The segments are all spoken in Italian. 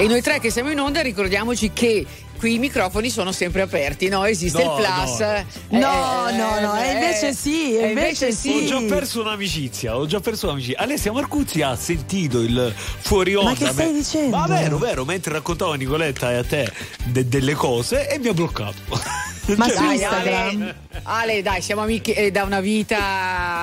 E noi tre che siamo in onda ricordiamoci che qui i microfoni sono sempre aperti, no? Esiste No, il plus. no. Eh, No, eh, no, no, e invece sì, e e invece sì. Ho già perso un'amicizia, ho già perso un'amicizia. Alessia Marcuzzi ha sentito il fuori onda. Ma che stai me- dicendo? Ma vero, vero, mentre raccontavo a Nicoletta e a te de- delle cose e mi ha bloccato. Ma Cioè, su Instagram? Ale, Ale, dai, siamo amiche eh, da una vita.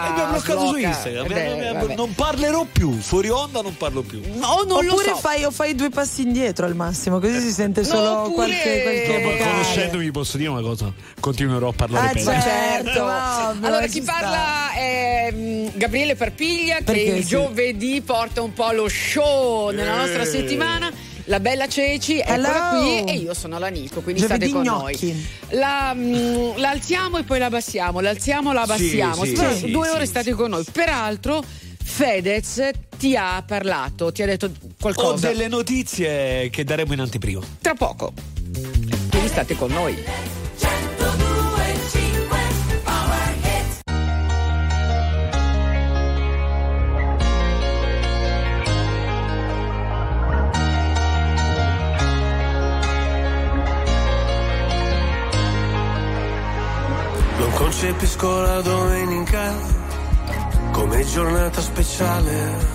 e mi ha bloccato su sblocca. Instagram. Eh beh, non parlerò più, fuori onda non parlo più. No, non lo Oppure so. fai, o fai due passi indietro al massimo, così si sente solo oppure- qualche, qualche Eh. Conoscendomi posso dire una cosa, continuerò a parlare Ah, peggio. certo. Certo. va, ovvio, allora, ci chi sta. parla è mm, Gabriele Parpiglia, che Perché il sì. giovedì porta un po' lo show nella nostra Eh. settimana. La bella Ceci è qui e io sono la Nico, quindi Giovedì state con gnocchi. noi. La, mm, la alziamo e poi la abbassiamo, la alziamo e la abbassiamo. sì, Però sì, due sì, ore sì. state con noi. Peraltro, Fedez ti ha parlato, ti ha detto Ho qualcosa. delle notizie che daremo in anteprima. Tra poco. Quindi state con noi. Non concepisco la domenica come giornata speciale.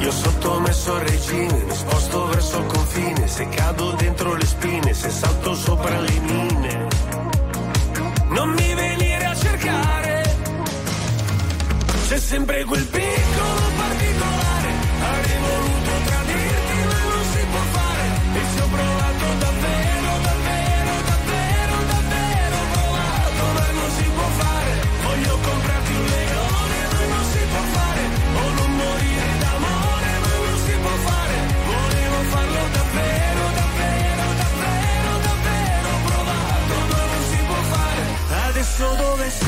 Io sottomesso al regime, mi sposto verso il confine, se cado dentro le spine, se salto sopra le mine. Non mi venire a cercare, c'è sempre quel piccolo Adesso dove sei?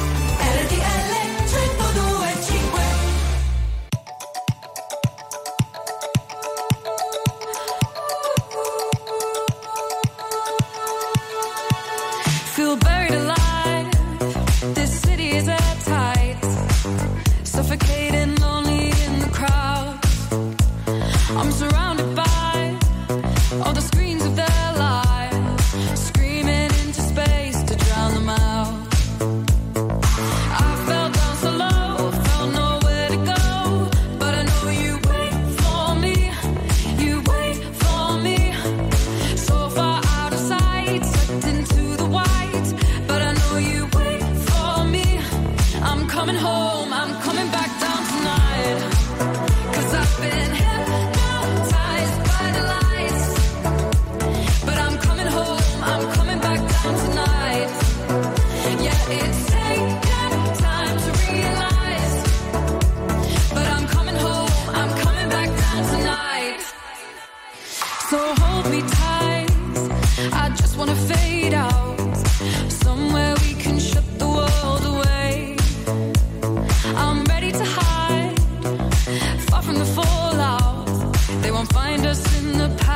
To hide, far from the fallout. They won't find us in the paradise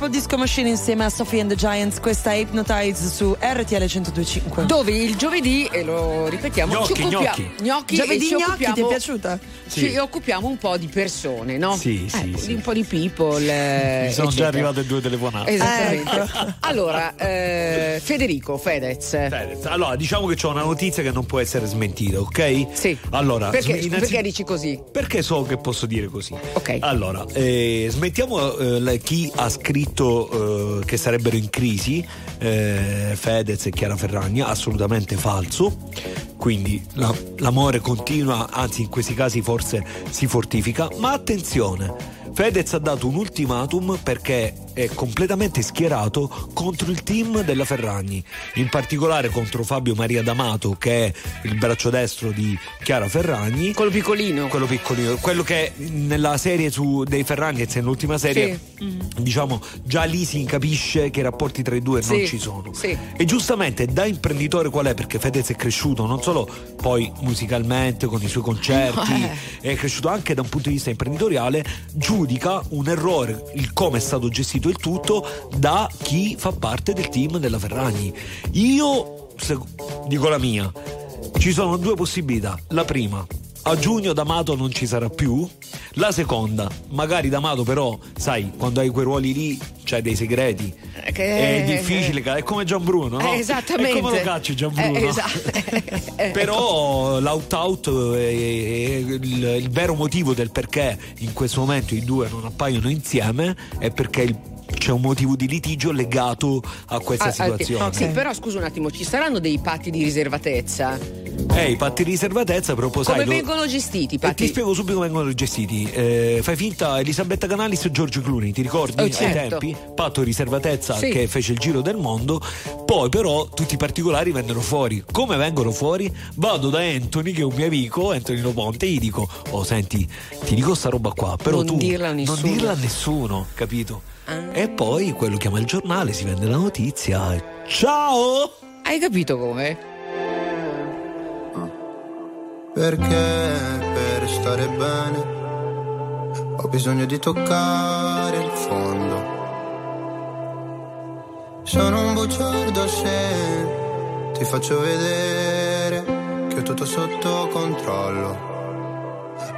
Purple Disco Machine insieme a Sophie and the Giants questa è Hypnotize su RTL 1025 Dove il giovedì, e lo ripetiamo, Gnocchi, ci occupiamo. gnocchi. gnocchi Giovedì ci gnocchi ti è piaciuta? Ci occupiamo un po' di persone, no? Sì, sì, Ecco, sì. un po' di people. eh, Mi sono già eccetera. arrivate due telefonate. Esattamente. Ecco. Allora, eh, Federico Fedez. Fedez, Allora, diciamo che c'è una notizia che non può essere smentita, ok? Sì. Allora, Perché, innanzi- perché dici così? Perché so che posso dire così. Ok. Allora, eh, smettiamo eh, chi ha scritto eh, che sarebbero in crisi eh, Fedez e Chiara Ferragna, assolutamente falso. Quindi la- l'amore continua, anzi in questi casi forse si fortifica, ma attenzione. Fedez ha dato un ultimatum perché è completamente schierato contro il team della Ferragni, in particolare contro Fabio Maria D'Amato che è il braccio destro di Chiara Ferragni Quello piccolino. quello piccolino, quello che nella serie su dei Ferragnez, nell'ultima serie, diciamo, già lì si capisce che i rapporti tra i due non Sì, ci sono. sì. E giustamente da imprenditore qual è? Perché Fedez è cresciuto non solo poi musicalmente con i suoi concerti, Eh. è cresciuto anche da un punto di vista imprenditoriale, giudica un errore il come è stato gestito il tutto da chi fa parte del team della Ferragni. Io dico la mia. Ci sono due possibilità. La prima, a giugno D'Amato non ci sarà più. La seconda, magari D'Amato però, sai, quando hai quei ruoli lì c'hai dei segreti. Eh, che- È difficile, è come Gianbruno, no? Eh, esattamente. E come lo cacci Gianbruno? Eh, esatto. Però l'out-out è, è il, il vero motivo del perché in questo momento i due non appaiono insieme è perché il- c'è un motivo di litigio legato a questa Ah, ah, situazione. Sì, però scusa un attimo, ci saranno dei patti di riservatezza? Eh, i patti di riservatezza, però poi Come sai, lo- vengono gestiti i E ti patti? spiego subito come vengono gestiti. Eh, fai finta Elisabetta Canalis e Giorgio Clooney, ti ricordi? Oh, Ai certo. tempi? Patto di riservatezza Sì. che fece il giro del mondo. Poi però tutti i particolari vennero fuori. Come vengono fuori? Vado da Anthony, che è un mio amico, Anthony Loponte, e gli dico: Oh, senti, ti dico sta roba qua, però Non tu dirla a non nessuno." Ah. dirla a nessuno, capito? E poi quello chiama il giornale, si vende la notizia. e Ciao! Hai capito come? Perché per stare bene ho bisogno di toccare il fondo. Sono un bugiardo se ti faccio vedere che ho tutto sotto controllo.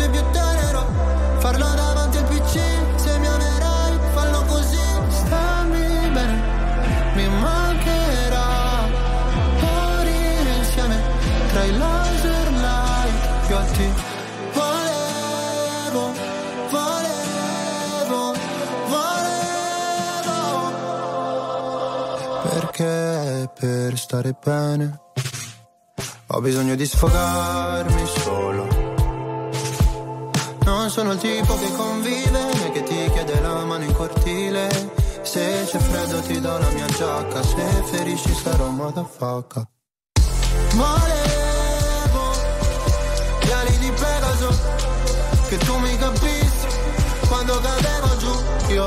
Fosse più tenero farlo davanti al PC. Se mi amerai, fallo così, stammi bene, mi mancherà morire insieme tra i laser light. Io a ti volevo, volevo, volevo. Perché per stare bene ho bisogno di sfogarmi solo. Sono il tipo che convive che ti chiede la mano in cortile. Se c'è freddo ti do la mia giacca, se ferisci sarò motherfucker. Volevo gli ali di Pegaso, che tu mi capissi quando cadevo giù. Io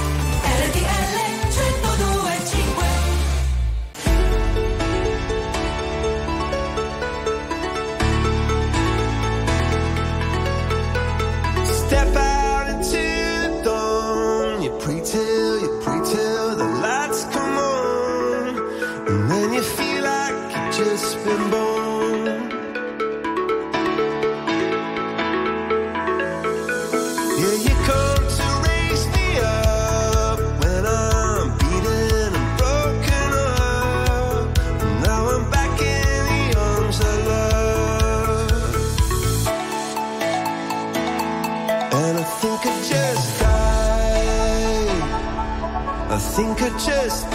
I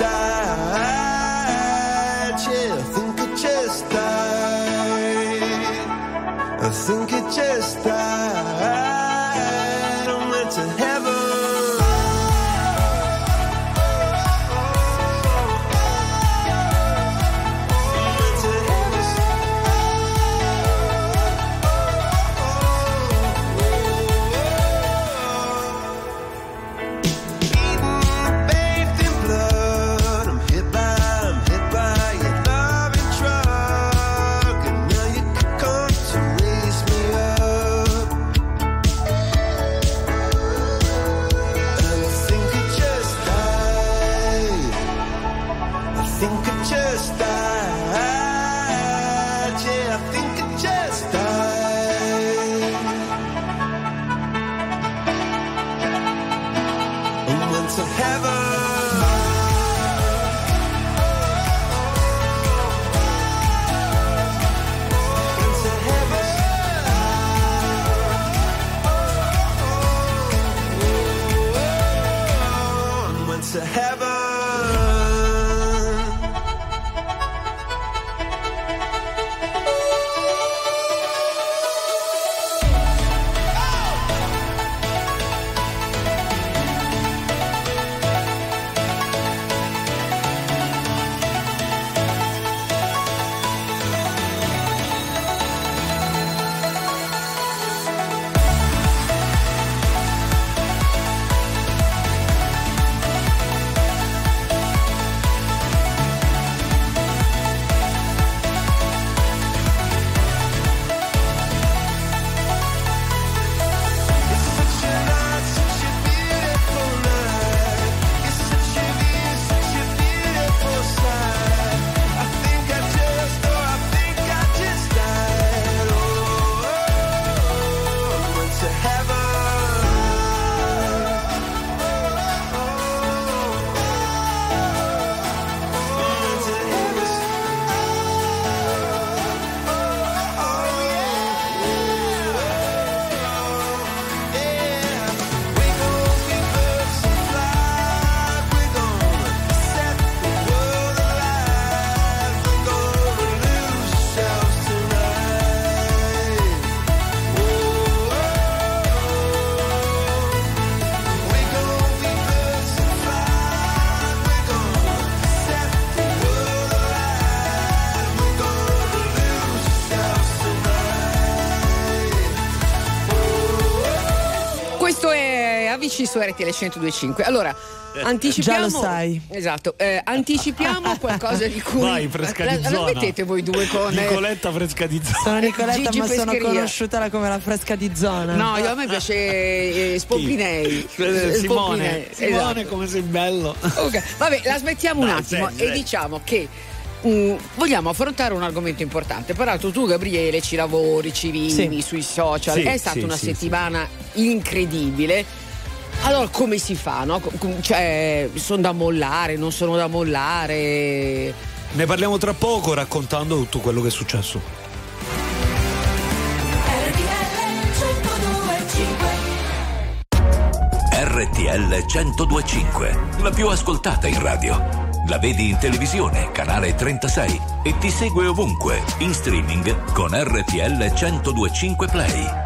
just died. Yeah, I think I just died. 11 su RTL 1025. Allora, eh, anticipiamo. Già lo sai. Esatto, eh, anticipiamo qualcosa di cui. Vai, fresca di la, la mettete voi due con. Eh, Nicoletta fresca di zona. Sono Nicoletta, Gigi ma Pescheria. sono conosciuta come la fresca di zona. No, io, a me piace eh, Spompinei. Eh, Simone. Spompinei. Simone, esatto. come sei bello. Okay. Vabbè, la smettiamo un attimo sei, e diciamo che. Uh, vogliamo affrontare un argomento importante. Peraltro tu Gabriele ci lavori, ci vivi sì. sui social. Sì, È stata sì, una settimana incredibile allora come si fa? No? Cioè, sono da mollare, non sono da mollare? Ne parliamo tra poco raccontando tutto quello che è successo. RTL 1025, la più ascoltata in radio. La vedi in televisione, canale 36 e ti segue ovunque, in streaming con RTL 1025 Play.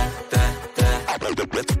Let's go.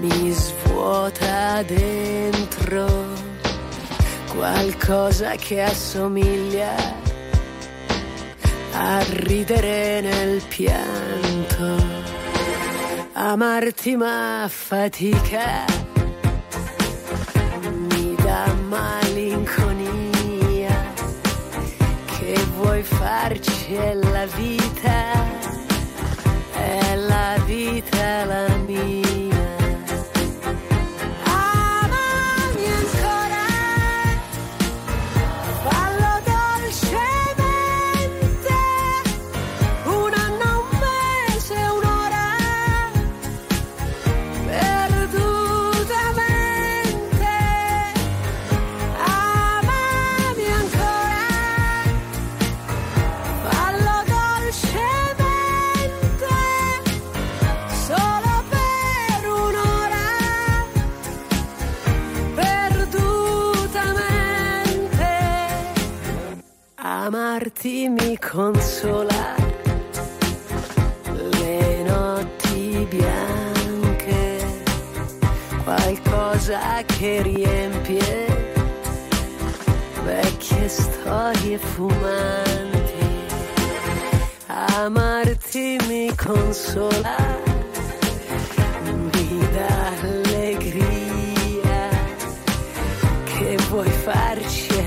mi svuota dentro qualcosa che assomiglia a ridere nel pianto. Amarti ma fatica mi dà malinconia che vuoi farci è la vita, è la vita la mia. Amarti mi consola le notti bianche, qualcosa che riempie vecchie storie fumanti. Amarti mi consola, mi dà allegria che vuoi farci è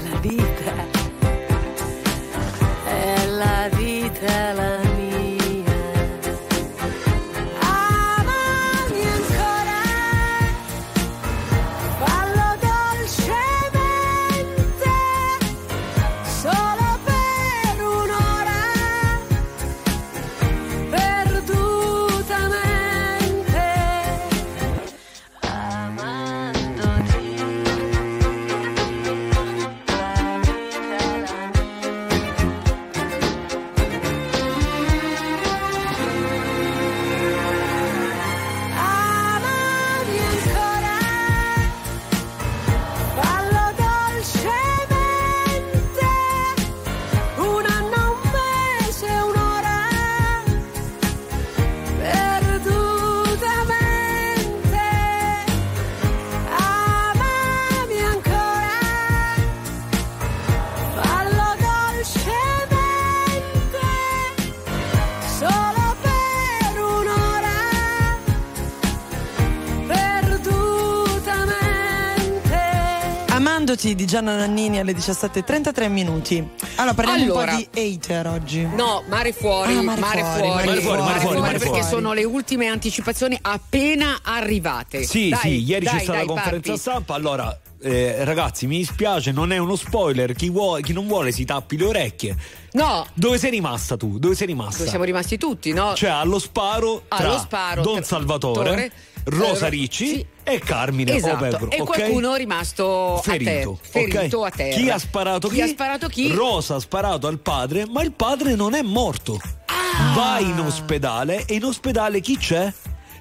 Amandoti di Gianna Nannini alle 17.33 minuti. Allora, parliamo Allora. un po' di hater oggi. No, mare fuori, Ah, mare mare, fuori, fuori, mare fuori, mare fuori, mare perché fuori. sono le ultime anticipazioni appena arrivate. Sì, Dai, sì, ieri dai, c'è stata dai, la conferenza parti. stampa. Allora, eh, ragazzi, mi dispiace, non è uno spoiler. Chi, vuole- chi non vuole si tappi le orecchie. No, Dove sei rimasta tu? Dove sei rimasta? dove siamo rimasti tutti, no? Cioè, allo sparo tra Allo sparo Don tra- Salvatore, Tore, Rosa eh, Ricci sì. e Carmine Esatto, Opegro. e qualcuno è rimasto ferito, a, te- ferito ok? a terra. Chi ha sparato chi? Chi ha sparato chi? Rosa ha sparato al padre, ma il padre non è morto. Ah! Va in ospedale e in ospedale chi c'è?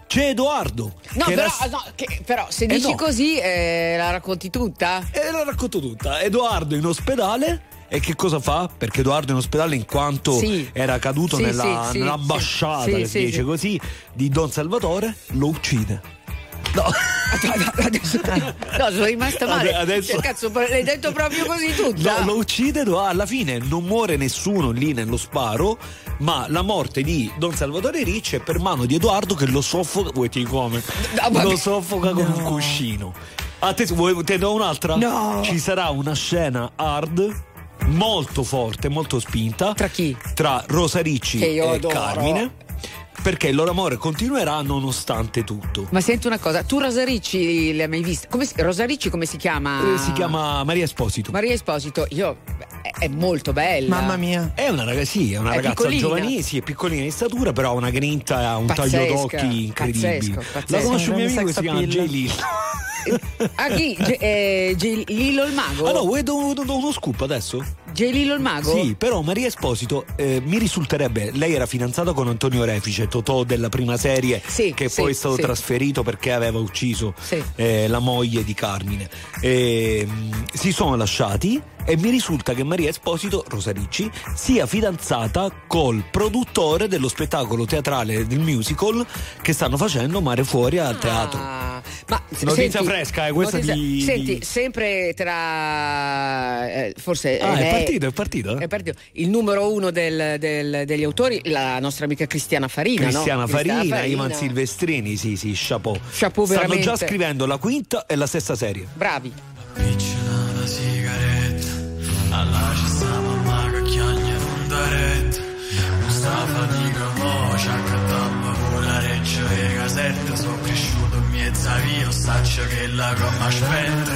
C'è Edoardo. No, però, era- no, che- però se Eh, dici no. così eh, la racconti tutta? E la racconto tutta. Edoardo in ospedale. E che cosa fa? Perché Edoardo in ospedale, in quanto Sì. era caduto Sì, nella, sì, sì, nell'ambasciata, sì, dice sì. così, di Don Salvatore, lo uccide. No. Adesso- no, sono rimasta male. Adesso- Cioè, cazzo, l'hai detto proprio così tutta? No, lo uccide, alla fine non muore nessuno lì nello sparo, ma la morte di Don Salvatore Ricci è per mano di Edoardo che lo soffoca, vuoi ti come? No, lo soffoca con un cuscino. A te, vuoi, te do un'altra? No. Ci sarà una scena hard molto forte, molto spinta. Tra chi? Tra Rosa Ricci e adoro. Carmine. Perché il loro amore continuerà nonostante tutto. Ma senti una cosa, tu Rosa Ricci l'hai mai vista? Come si, Rosa Ricci come si chiama? Eh, Si chiama Maria Esposito. Maria Esposito. Io è, è molto bella. Mamma mia. È una ragazza, sì, è una È ragazza giovanile, sì, è piccolina di statura, però ha una grinta, ha un Pazzesca, taglio d'occhi incredibile. pazzesco, pazzesco. La conosce un mio amico che si chiama sex appeal. Lil. Ah, chi? Ge- eh, Ge- Lillo il mago? Ah no, vuoi do, do- do uno scoop adesso? J. Lillo il mago? Sì, però Maria Esposito eh, mi risulterebbe, lei era fidanzata con Antonio Refice, Totò della prima serie, Sì, che sì, poi è stato sì. trasferito perché aveva ucciso eh, la moglie di Carmine. E, mh, si sono lasciati e mi risulta che Maria Esposito, Rosa Ricci, sia fidanzata col produttore dello spettacolo teatrale del musical che stanno facendo Mare Fuori al teatro. Ah, ma Notizia senti, fresca, eh, questa notizia- di- Senti, di- sempre tra eh, forse Ah, è partito, è partito, eh? è partito. Il numero uno del- del- degli autori, la nostra amica Cristiana Farina. no? Cristiana Farina, Farina. Ivan Silvestrini, sì, sì, chapeau. Chapeau, Stanno veramente. già scrivendo la quinta e la stessa serie. Bravi. Una sigaretta Alla ci sta mamma che chiagna non da retta Non sta fatica mo Ci accattammo con la reggia e casetta cresciuto via Saccio che la come aspetta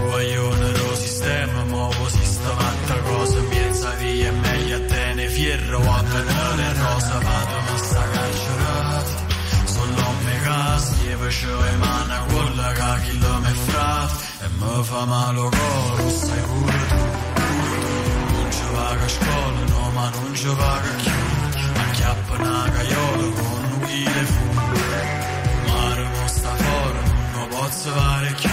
Voglio lo sistema Muovo sistematta cosa in mezza via È meglio a te ne fierro a pennone rosa Vado ma sta carcerata Sono me casti e facevo le mani con la cacchi lo me frate E mi fa male lo coro, sai pure tu. Non ci vaga a scuola, no ma non ci vaga più Acchiappa una caiola con un chile fumo posso fare più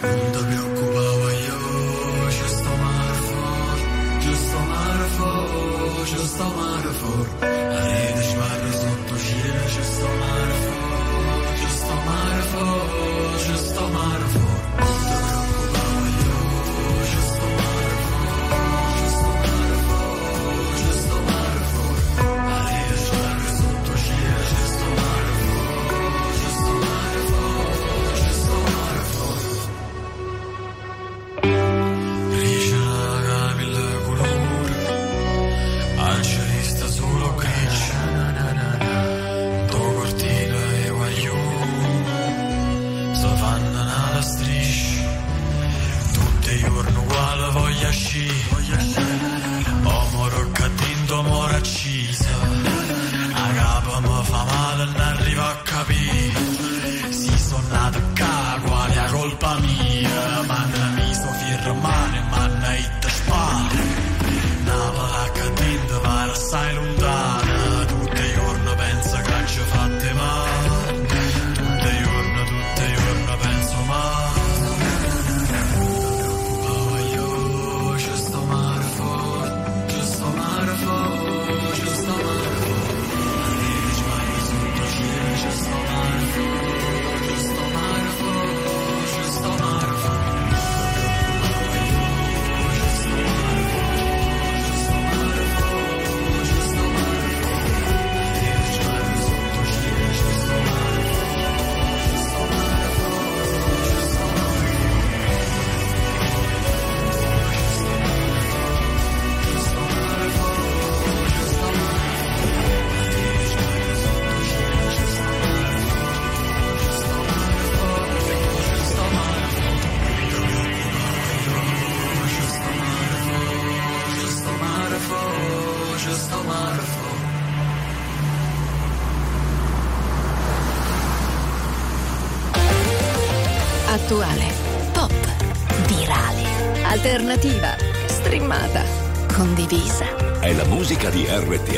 Non mi preoccupavo io Giusto Marfor Giusto Marfor fuori Giusto mare fuori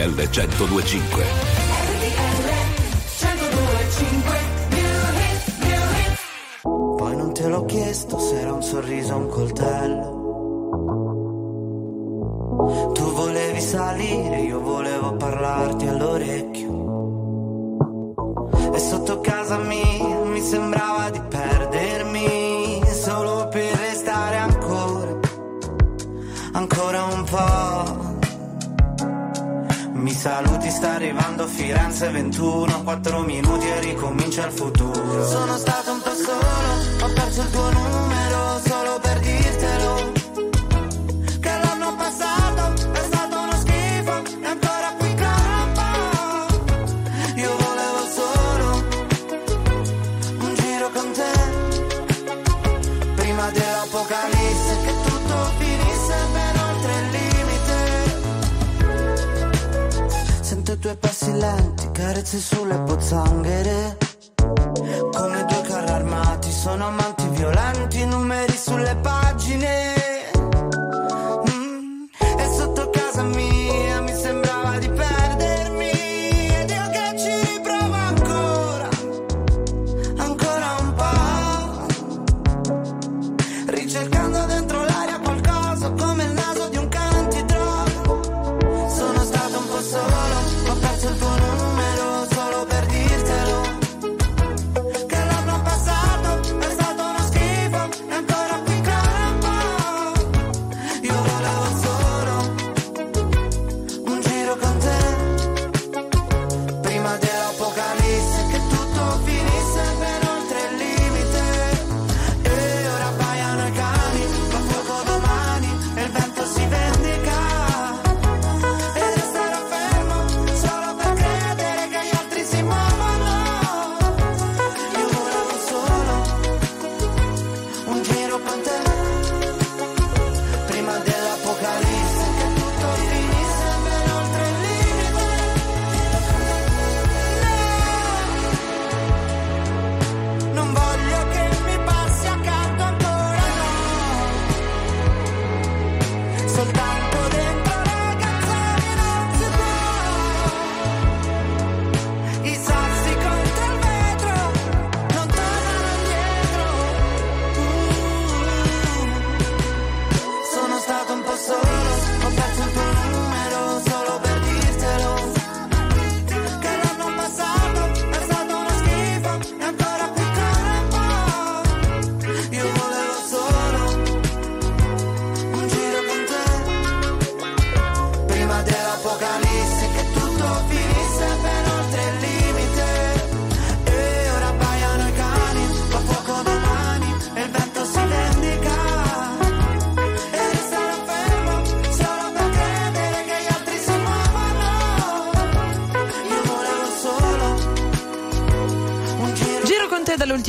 RTL 1025. 21, 4 minuti e ricomincia il futuro. Sono stato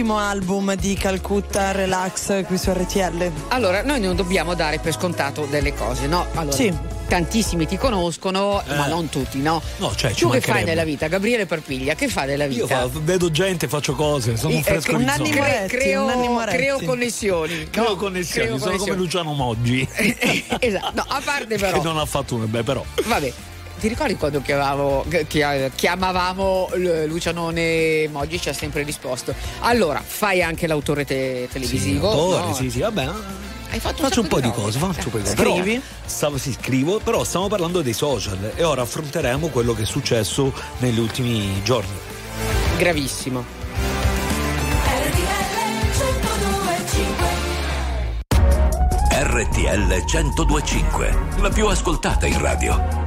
primo album di Calcutta Relax qui su RTL? Allora, noi non dobbiamo dare per scontato delle cose, no? Allora, sì tantissimi ti conoscono, eh. ma non tutti, no? No, cioè, tu che fai nella vita? Gabriele Parpiglia, che fa nella vita? Io fa, vedo gente, faccio cose, sono ecco, un fresco eh, un anni Moretti, creo, un anni Moretti. creo connessioni. Creo no, connessioni, creo sono connessioni. come Luciano Moggi. esatto, no, a parte però. Che non ha fatto una, beh, però. Vabbè, ti ricordi quando chiamavo, chi- chiamavamo Lu- Lucianone Moggi ci ha sempre risposto. Allora, fai anche l'autore te- televisivo? Autore, no? sì, sì, vabbè. Hai fatto Faccio un po' di cose, faccio un po' di cose. Scrivi? Però, stavo, sì, scrivo, però stiamo parlando dei social e ora affronteremo quello che è successo negli ultimi giorni. Gravissimo. RTL 1025, la più ascoltata in radio.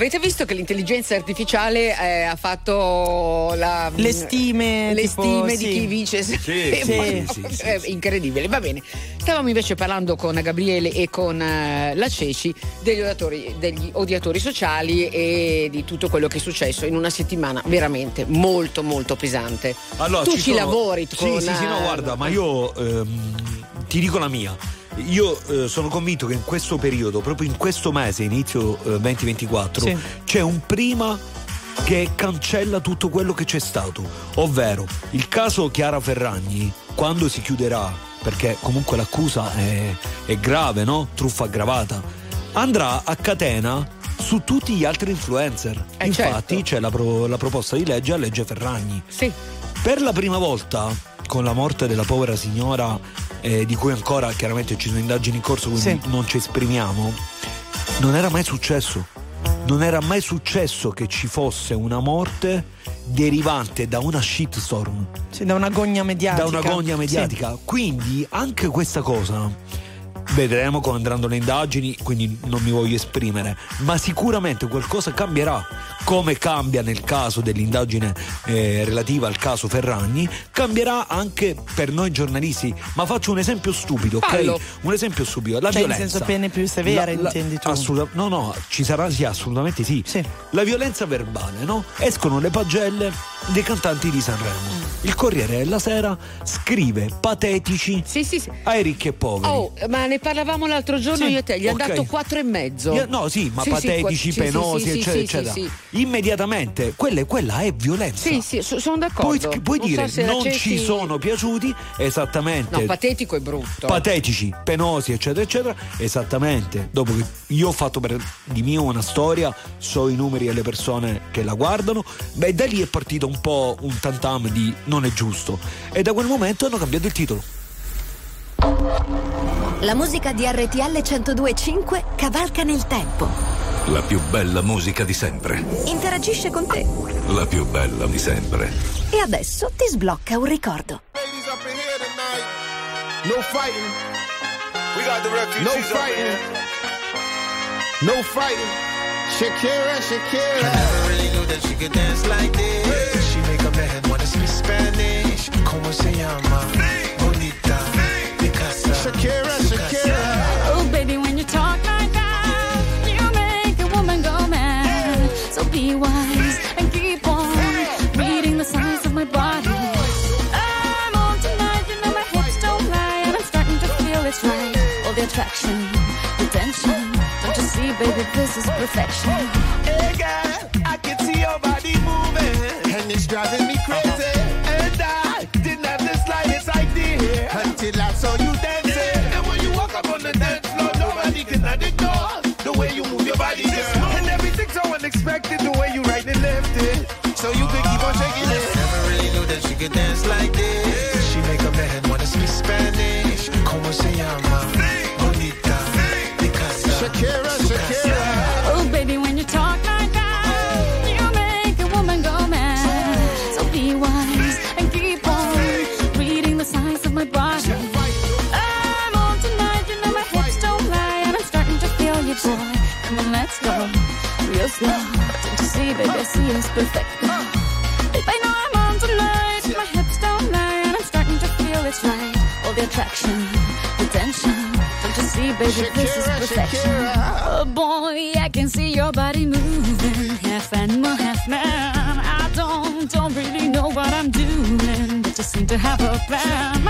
Avete visto che l'intelligenza artificiale eh, ha fatto la- Le stime, le tipo, stime di sì. chi vince? Sì, sì, sì, sì, eh, incredibile, va bene. Stavamo invece parlando con Gabriele e con eh, la Ceci degli odiatori, degli odiatori sociali e di tutto quello che è successo in una settimana veramente molto molto pesante. Allora, tu ci ci, sono- lavori Sì, con sì, sì, no, eh, guarda, ma io ehm, ti dico la mia. Io eh, sono convinto che in questo periodo, proprio in questo mese, inizio eh, 2024, Sì. c'è un prima che cancella tutto quello che c'è stato. Ovvero, il caso Chiara Ferragni, quando si chiuderà, perché comunque l'accusa è, è grave, no? Truffa aggravata, andrà a catena su tutti gli altri influencer. Eh, Infatti certo. c'è la, pro- la proposta di legge a legge Ferragni. Sì. Per la prima volta, con la morte della povera signora, eh, di cui ancora chiaramente ci sono indagini in corso, quindi Sì. non ci esprimiamo, non era mai successo. Non era mai successo che ci fosse una morte derivante da una shitstorm, Sì, da una gogna mediatica. da una gogna Sì. mediatica. Quindi anche questa cosa vedremo come andranno le indagini, quindi non mi voglio esprimere, ma sicuramente qualcosa cambierà, come cambia nel caso dell'indagine eh, relativa al caso Ferragni, cambierà anche per noi giornalisti. Ma faccio un esempio stupido, ok? Fallo. Un esempio stupido, la Cioè, in violenza. senso pene più severe, La- la- intendi tu? assoluta- no, no, ci sarà, sì, assolutamente sì. La violenza verbale, no? Escono le pagelle dei cantanti di Sanremo. Il Corriere della Sera scrive patetici ai ricchi e poveri. Oh, ma ne parlavamo l'altro giorno Sì, io e te, gli ok. ha dato quattro e mezzo. Io- no, sì, ma Sì, patetici, sì, penosi, eccetera, eccetera. Immediatamente, quella, quella è violenza. Sì, sì, so- sono Puoi, d'accordo. puoi Non dire so non accetti- ci sono piaciuti esattamente No, patetico e brutto. patetici, penosi, eccetera, eccetera. Esattamente. Dopo che io ho fatto per di mio una storia, so i numeri e le persone che la guardano, beh, da lì è partito un po' un tantam di non è giusto. E da quel momento hanno cambiato il titolo. La musica di RTL 1025 cavalca nel tempo. La più bella musica di sempre. Interagisce con te. La più bella di sempre. E adesso ti sblocca un ricordo. No fighting. We got the refugees. No fighting. No fighting. Shakira, Shakira. I never really knew that she could dance like this. She make a man wanna speak Spanish. Como se llama? Shakira, Shakira. Oh, baby, when you talk like that, you make a woman go mad. So be wise and keep on reading the signs of my body. I'm on tonight, you know my hips don't lie, and I'm starting to feel it's right. All the attraction, the tension. Don't you see, baby, this is perfection. Hey girl, time.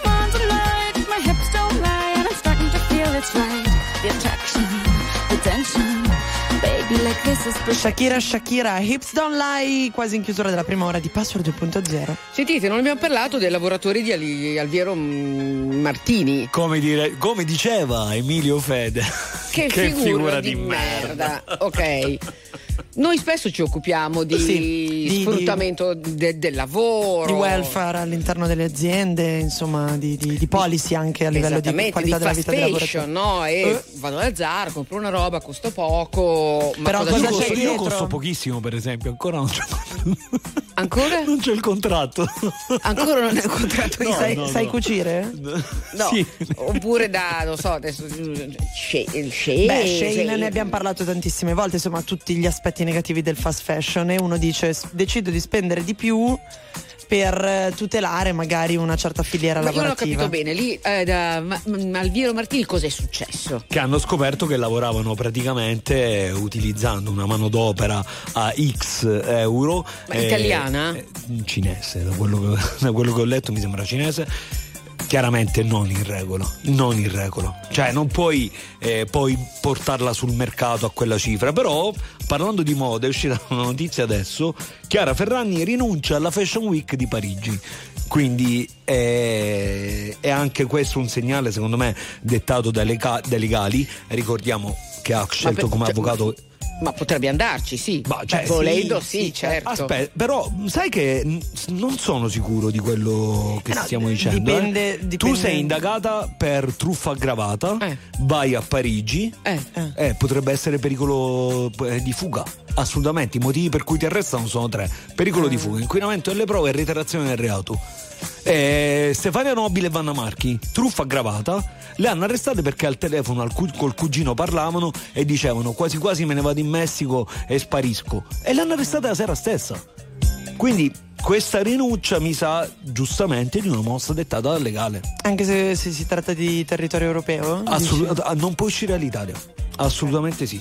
it's right. The attraction, the tension, baby. Like this is perfect. Shakira, Shakira, Hips Don't Lie, quasi in chiusura della prima ora di Password 2.0. Sentite, non abbiamo parlato dei lavoratori di Ali- Alviero Martini. Come, dire- come diceva Emilio Fede. Che, figura, di, merda. Ok. Noi spesso ci occupiamo di, Sì, di- di- sfruttamento de- del lavoro. Di welfare all'interno delle aziende, insomma, di, di- di policy anche a livello di qualità di della vita fashion, lavoratori. no? E Eh. vado al zar, compro una roba, costa poco. Ma Però cosa cosa costo, io costo pochissimo, per esempio, ancora non c'è, Ancora? non c'è il contratto. Ancora non è contratto No, sai no, sai no. cucire? No, Sì. oppure da, non so, adesso Shane, Shane, Beh, Shane ne abbiamo parlato tantissime volte, insomma, tutti gli aspetti negativi del fast fashion e uno dice "S- decido di spendere di più per eh, tutelare magari una certa filiera Ma io non ho lavorativa. capito bene, lì eh, da Ma- M- Alviero Martini cos'è successo? che hanno scoperto che lavoravano praticamente eh, utilizzando una manodopera a X euro. Ma italiana? eh, cinese, da quello, che, da quello che ho letto mi sembra cinese. Chiaramente non in regola, non in regola. Cioè non puoi eh, poi portarla sul mercato a quella cifra. Però parlando di moda è uscita una notizia adesso. Chiara Ferragni rinuncia alla Fashion Week di Parigi. Quindi eh, è anche questo un segnale, secondo me, dettato dai, lega- dai legali. Ricordiamo che ha scelto come cioè, avvocato Ma potrebbe andarci, sì. Ma, cioè, Volendo, sì, sì, sì, certo. Aspetta, però sai che n- non sono sicuro di quello che Eh no, stiamo dicendo. dipende- eh. Tu dipende- sei indagata per truffa aggravata, Eh. vai a Parigi, Eh. eh, potrebbe essere pericolo eh, di fuga. Assolutamente, i motivi per cui ti arrestano sono tre: pericolo Eh. di fuga, inquinamento delle prove e reiterazione del reato. Eh, Stefania Nobile e Vanna Marchi, truffa aggravata, le hanno arrestate perché al telefono al cu- col cugino parlavano e dicevano quasi quasi me ne vado in Messico e sparisco. E le hanno arrestate la sera stessa. Quindi questa rinuncia mi sa giustamente di una mossa dettata dal legale. Anche se, se si tratta di territorio europeo? Assolut- non può uscire all'Italia. Assolutamente sì.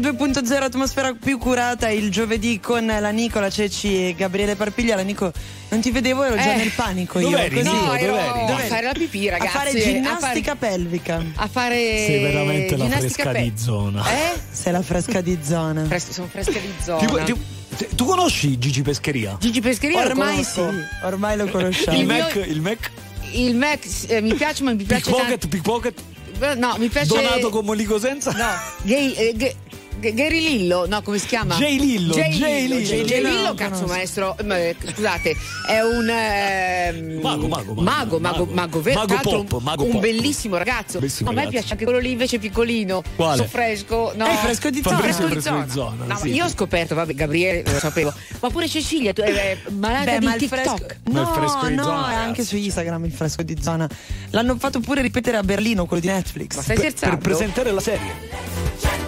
Password 2.0 atmosfera più curata il giovedì con la Nicola Ceci e Gabriele Parpiglia. La Nico, non ti vedevo, ero già Eh, nel panico io. dov'eri, così. No, ero dov'eri? a fare la pipì, ragazzi. A fare ginnastica pelvica. A fare Sei veramente la ginnastica fresca pe- di zona. Eh? Sei la fresca di zona. Fres- sono fresca di zona. Ti- ti- tu conosci Gigi Pescheria? Gigi Pescheria lo Ormai sì, conosco. ormai lo conosciamo. Il mio- Mac, il Mac? Il Mac eh, mi piace, ma mi piace Pickpocket, tanto. pickpocket, No, mi piace. donato con Molico senza? No, gay, eh, gay- Gary Lillo, no, come si chiama? Jay Lillo, Jay Jay Lillo, Lillo. Jay Jay Lillo cazzo maestro, scusate, è un ehm, Mago, mago, mago, mago, mago, mago. mago vero, Mago pop, mago un bellissimo ragazzo. Bellissimo a me piace anche quello lì invece piccolino, Quale? so fresco, no. Il fresco di zona. Fresco di zona, No, ma sì, io ho scoperto, vabbè, Gabriele lo sapevo, ma pure Cecilia, tu è malata Beh, di ma il TikTok. fresco, Ma il no, fresco di no, zona, è anche su cioè. Instagram il fresco di zona. L'hanno fatto pure ripetere a Berlino, quello di Netflix. Ma stai scherzando? per presentare la serie.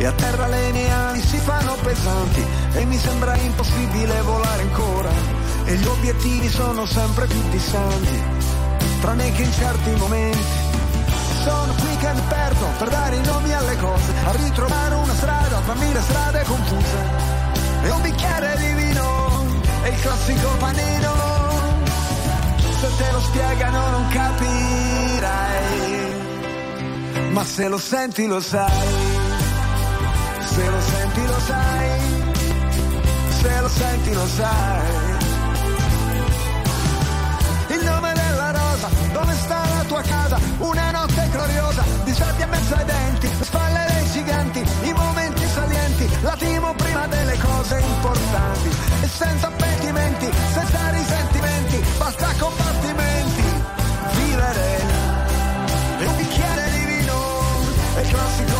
E a terra le mie ali si fanno pesanti e mi sembra impossibile volare ancora. E gli obiettivi sono sempre più distanti, tranne che in certi momenti. Sono qui che mi perdo per dare i nomi alle cose, a ritrovare una strada fra mille strade confuse. E un bicchiere di vino e il classico panino se te lo spiegano non capirai, ma se lo senti lo sai, sai, se lo senti lo sai. Il nome della rosa, dove sta la tua casa? Una notte gloriosa, di sabbia mezzo ai denti, le spalle dei giganti, i momenti salienti, l'attimo prima delle cose importanti, e senza pentimenti, senza risentimenti, basta combattimenti, vivere, e un bicchiere di vino, il classico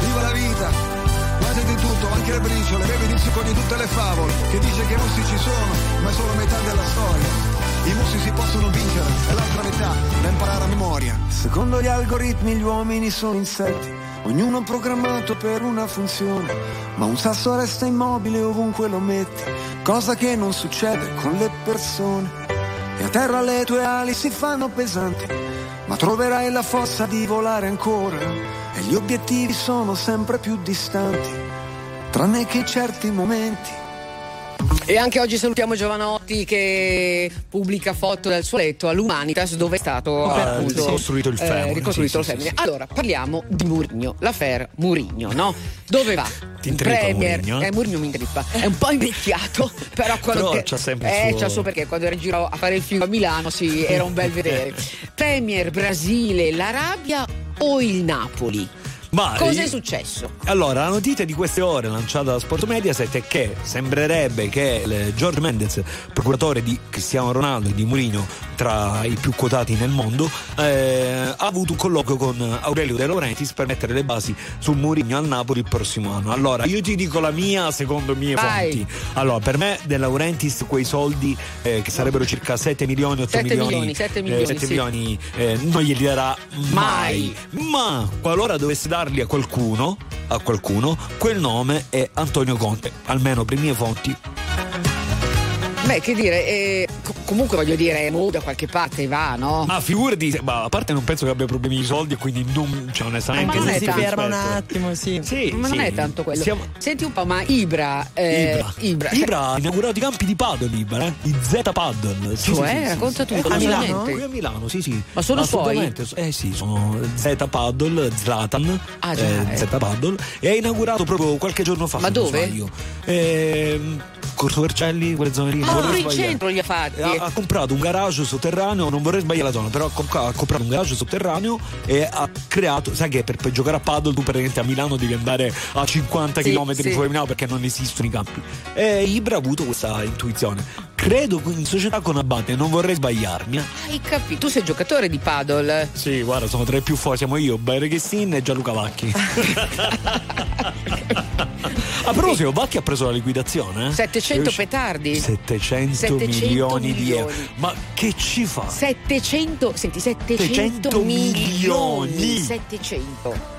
Viva la vita! Guarda di tutto, anche le briciole, bevi di succo di tutte le favole, che dice che i mossi ci sono, ma è solo metà della storia. I mossi si possono vincere, e l'altra metà da imparare a memoria. Secondo gli algoritmi gli uomini sono insetti, ognuno programmato per una funzione, ma un sasso resta immobile ovunque lo metti, cosa che non succede con le persone. E a terra le tue ali si fanno pesanti, ma troverai la forza di volare ancora, e gli obiettivi sono sempre più distanti, tranne che certi momenti. E anche oggi salutiamo Giovanotti che pubblica foto dal suo letto all'Humanitas dove è stato Ah, appunto, ricostruito il femore, ricostruito sì, il sì, femine. sì, sì. Allora, parliamo di Murigno, l'affair Murigno, no? Dove va? Ti Il intrippa Premier, Mourinho, eh? eh, Mourinho mi intrippa. È un po' invecchiato, però quello Però c'ha sempre il eh, suo- c'ha il suo perché quando era in giro a fare il film a Milano, sì, era un bel vedere. Premier, Brasile, l'Arabia o il Napoli? Ma Cosa è successo? Allora, la notizia di queste ore lanciata da Sport Mediaset è che sembrerebbe che George Mendes, procuratore di Cristiano Ronaldo e di Mourinho, tra i più quotati nel mondo, eh, ha avuto un colloquio con Aurelio De Laurentiis per mettere le basi su Mourinho al Napoli il prossimo anno. Allora, io ti dico la mia secondo mie Vai. fonti. Allora, per me De Laurentiis quei soldi eh, che sarebbero circa 7 milioni, 8 Sette milioni, milioni, sette eh, milioni, sette sì. milioni, eh, non glieli darà mai. Ma qualora dovesse darli a qualcuno, a qualcuno, quel nome è Antonio Conte, almeno per mie fonti. Beh, che dire, eh, co- comunque voglio dire, boh, da qualche parte va, no? Ma figurati, ma a parte non penso che abbia problemi di soldi e quindi non, cioè onestamente Ma non è si tanto, ferma un attimo, sì. Sì, ma non sì. è tanto quello. Siamo- Senti un po', ma Ibra. eh, Ibra. Ibra. Ibra ha inaugurato i campi di paddle Ibra, eh? i Z paddle. Sì, Cioè, sì, sì, racconta sì. tutto, Eh, a qui Milano? Qui a Milano, sì, sì. Ma sono Assolutamente. Eh sì, sono Z paddle, Zlatan, Ah, già, eh, eh. Z paddle e ha inaugurato proprio qualche giorno fa. Ma non dove? Ehm, Corso Vercelli, quelle zone lì. non Ah, vorrei in centro li ha fatti. Ha, ha comprato un garage sotterraneo, non vorrei sbagliare la zona, però ha comprato un garage sotterraneo e ha creato, sai che per, per giocare a paddle tu praticamente a Milano devi andare a 50 Sì, km sì. fuori Milano perché non esistono i campi. E Ibra ha avuto questa intuizione. Credo in società con Abate, non vorrei sbagliarmi. eh. Hai capito? Tu sei giocatore di paddle. Sì, guarda, sono tra i più forti, siamo io, Bereghistin e Gianluca Vacchi. A proposito, Vacchi ha preso la liquidazione. eh? 700 Io- petardi. 700, 700 milioni, di euro. Ma che ci fa? 700, senti, 700 700 milioni. milioni. 700.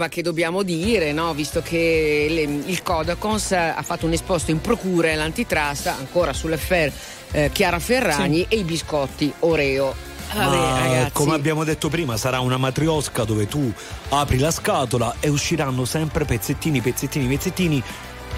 Roba che dobbiamo dire, no? visto che le- il Codacons ha fatto un esposto in procura e l'antitrust ancora sull'affair eh, Chiara Ferragni e i biscotti Oreo. Vabbè, come abbiamo detto prima, sarà una matriosca dove tu apri la scatola e usciranno sempre pezzettini, pezzettini, pezzettini.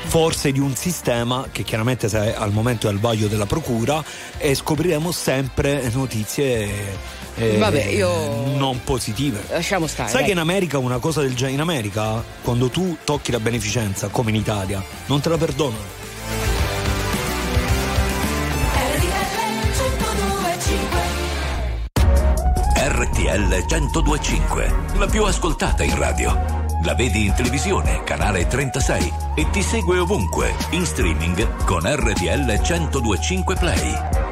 Forse di un sistema che chiaramente al momento è al vaglio della procura e scopriremo sempre notizie eh, Vabbè, io- non positive. Lasciamo stare. Sai dai. che in America una cosa del genere, in America quando tu tocchi la beneficenza, come in Italia, non te la perdonano. RTL 1025, la più ascoltata in radio. La vedi in televisione, canale 36 e ti segue ovunque, in streaming con RTL 1025 Play.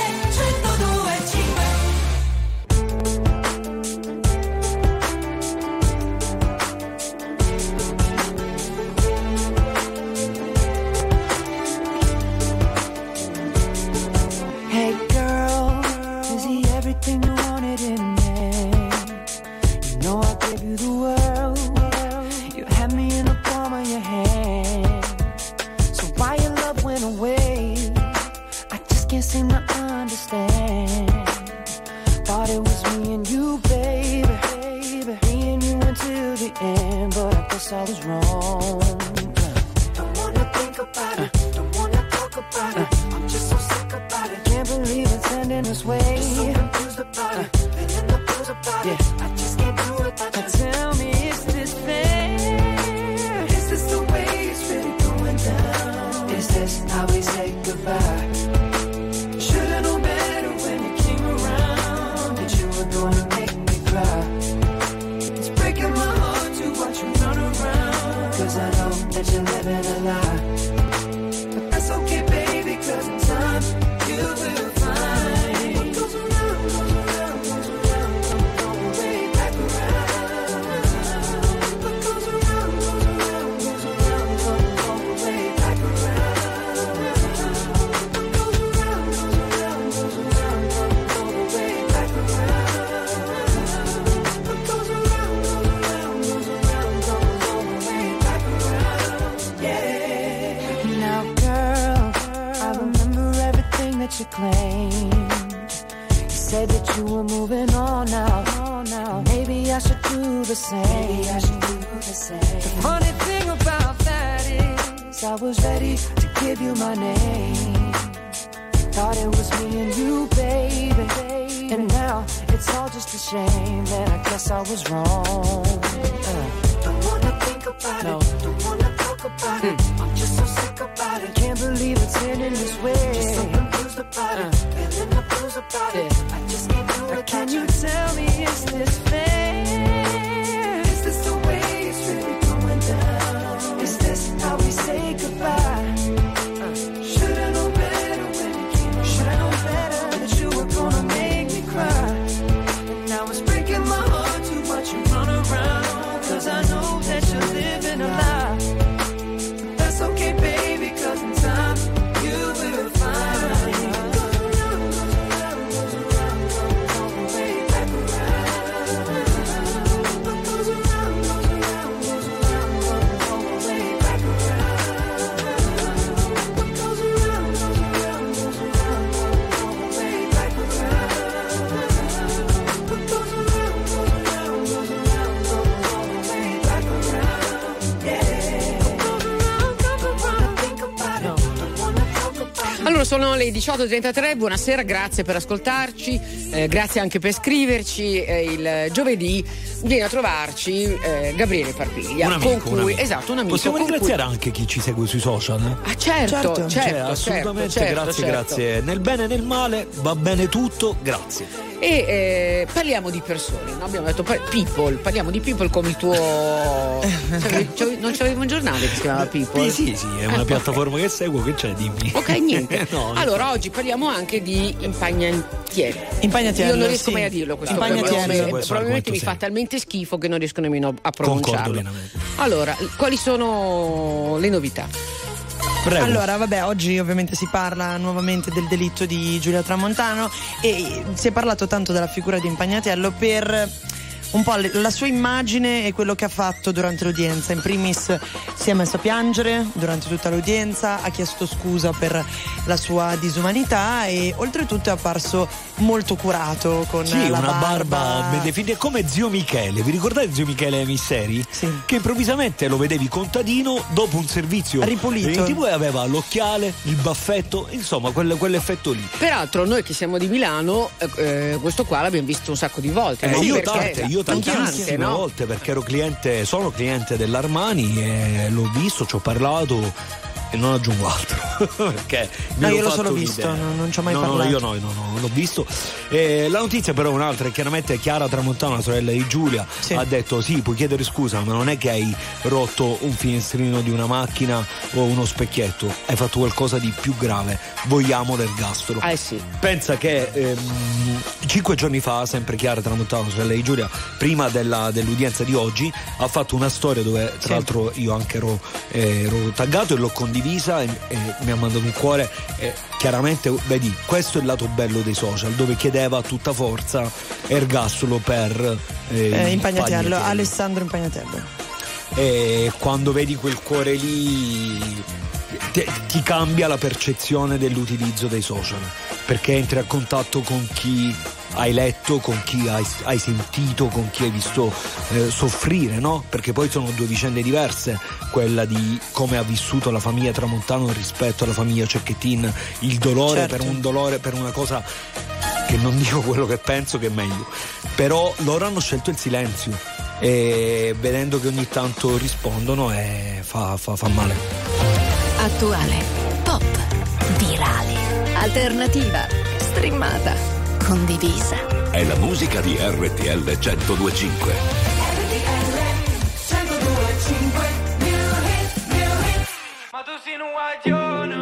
18.33, buonasera, grazie per ascoltarci, eh, grazie anche per scriverci. Eh, il giovedì viene a trovarci eh, Gabriele Parpiglia, Un amico, con cui un amico. esatto, un amico. Possiamo con cui- ringraziare anche chi ci segue sui social? Ah, certo, certo, Cioè, certo, assolutamente, certo, grazie, certo. grazie. Nel bene e nel male va bene tutto, grazie. E eh, parliamo di persone, no? abbiamo detto people, parliamo di people come il tuo. Non c'avevi un giornale che si chiamava People? Sì, sì, sì, è una Eh, piattaforma che seguo, che c'è, dimmi. Ok, niente. No, allora, oggi parliamo anche di impagnantiere. Impagnatiello, Io non riesco sì. mai a dirlo questo Impagnatiello. probabilmente, mi fa talmente schifo che non riesco nemmeno a pronunciarlo. Allora, quali sono le novità? Prego. Allora, vabbè, oggi ovviamente si parla nuovamente del delitto di Giulia Tramontano e si è parlato tanto della figura di Impagnatiello per un po' la sua immagine e quello che ha fatto durante l'udienza. In primis si è messo a piangere durante tutta l'udienza, ha chiesto scusa per la sua disumanità e oltretutto è apparso molto curato con Sì, la una barba, barba ben definita, come zio Michele. Vi ricordate zio Michele Misseri? Che improvvisamente lo vedevi contadino dopo un servizio Ripulito. in TV e aveva l'occhiale, il baffetto, insomma, quel- quell'effetto lì. Peraltro, noi che siamo di Milano, eh, eh, questo qua l'abbiamo visto un sacco di volte. Eh, no? io Perché- tante, io tantissime tante, no? volte perché ero cliente, sono cliente dell'Armani e l'ho visto, ci ho parlato. E non aggiungo altro perché No, ero io solo un'idea. visto, non- non ci ho mai no, No, parlato. io no, no, no, l'ho visto. Eh, la notizia però è un'altra, è chiaramente Chiara Tramontano, la sorella di Giulia, ha detto sì, puoi chiedere scusa, ma non è che hai rotto un finestrino di una macchina o uno specchietto, hai fatto qualcosa di più grave, vogliamo l'ergastolo. Eh sì. Pensa che ehm, cinque giorni fa, sempre Chiara Tramontano, sorella di Giulia, prima della- dell'udienza di oggi, ha fatto una storia dove tra l'altro io anche ero, eh, ero taggato e l'ho condivisa e, e mi ha mandato un cuore. E chiaramente, vedi, questo è il lato bello dei social, dove chiedeva a tutta forza ergastolo per eh, Eh, Impagnatello, Pagnatello. Alessandro Impagnatello. E quando vedi quel cuore lì te- ti cambia la percezione dell'utilizzo dei social perché entri a contatto con chi hai letto, con chi hai, hai sentito, con chi hai visto eh, soffrire, no? Perché poi sono due vicende diverse, quella di come ha vissuto la famiglia Tramontano rispetto alla famiglia Cecchettin, il dolore Certo. per un dolore, per una cosa che non dico quello che penso che è meglio, però loro hanno scelto il silenzio e vedendo che ogni tanto rispondono eh, fa, fa- fa male. Attuale, pop, virale, alternativa, streamata, condivisa. È la musica di RTL 1025. Ma tu sei un guaglione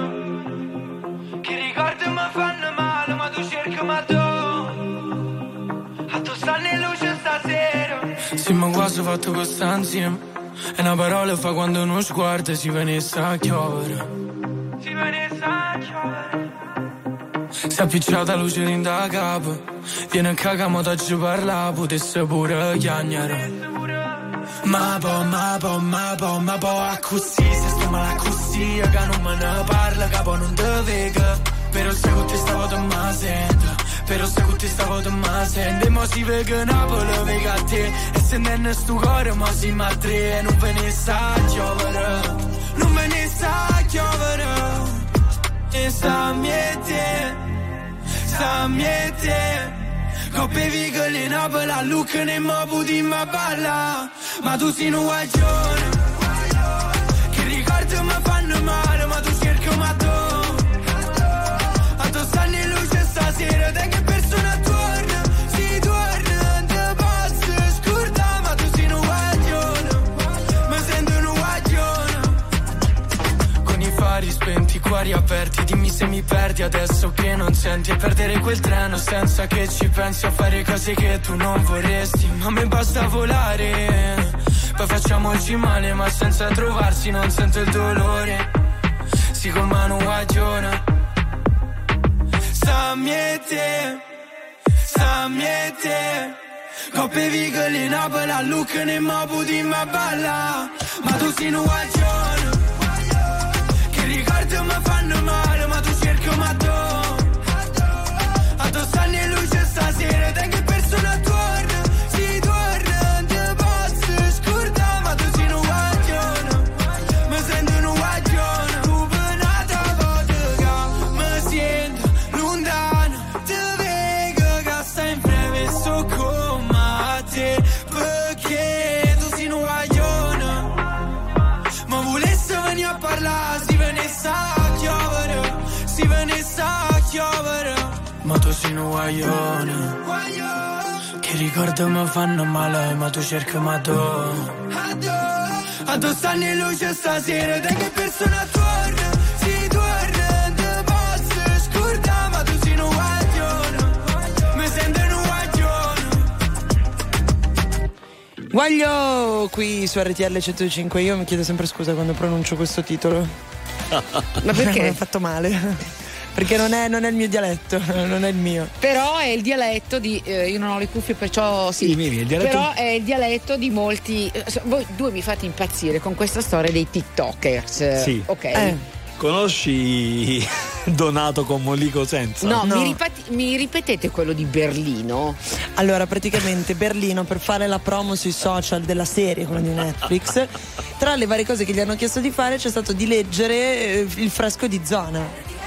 Che ricordi mi fanno male Ma tu cerchi ma tu A tu stanno in luce stasera. Sì ma quasi fatto questa insieme E una parola fa quando uno sguardo Si venisse a chiovere. Si venisse a chiovere si è appicciata luce in da capo Viene a cagamo da ci parla Potesse pure chiagnare Ma po, ma po, ma po, ma po A così, se sto male a così Che non me ne parla, che poi non te vega. Però se con te stavo te ma sento Però se con te stavo te ma sento. E mo si vega Napoli, vega a te. E se non sto cuore, mo si ma E non ve ne sa chiovere. Non ve ne sa chiovere E Sta miete Coppe vigole in Napoli a Lucca ne mo puti ma balla. Ma tu sei un guaglione Che ricordi mi fanno male Ma tu cerchi ma tu A tu stanno cuori aperti Dimmi se mi perdi adesso che non senti. E perdere quel treno senza che ci pensi A fare cose che tu non vorresti. Ma a me basta volare Poi facciamoci male ma senza trovarsi Non sento il dolore. Si con mano miete Sta miete Coppe vigole in Napoli a Lucca ne mo puti ma balla. Ma tu sei un guagione. che fanno male ma tu cerchi ma tu A tu stanno in luce stasera Te guaglione, che ricordi mi fanno male, ma tu cerchi ma tu. A tu stanno in luce stasera, te che persona torna, si torna, te posso scordare, ma tu sei un guaglione, mi sento un guaglione. Guaglio qui su RTL 105. Io mi chiedo sempre scusa quando pronuncio questo titolo. Ma perché? Mi ha fatto male. Perché non è, non è il mio dialetto, non è il mio. Però è il dialetto di. eh, io non ho le cuffie, perciò sì. Sì, Mimi, il dialetto- Però è il dialetto di molti. eh, Voi due mi fate impazzire con questa storia dei TikTokers. eh, Sì. Ok. Conosci Donato con Mollico senza? No, Mi, ripeti- mi ripetete quello di Berlino? Allora, praticamente Berlino per fare la promo sui social della serie, quella di Netflix, tra le varie cose che gli hanno chiesto di fare c'è stato di leggere eh, il fresco di zona.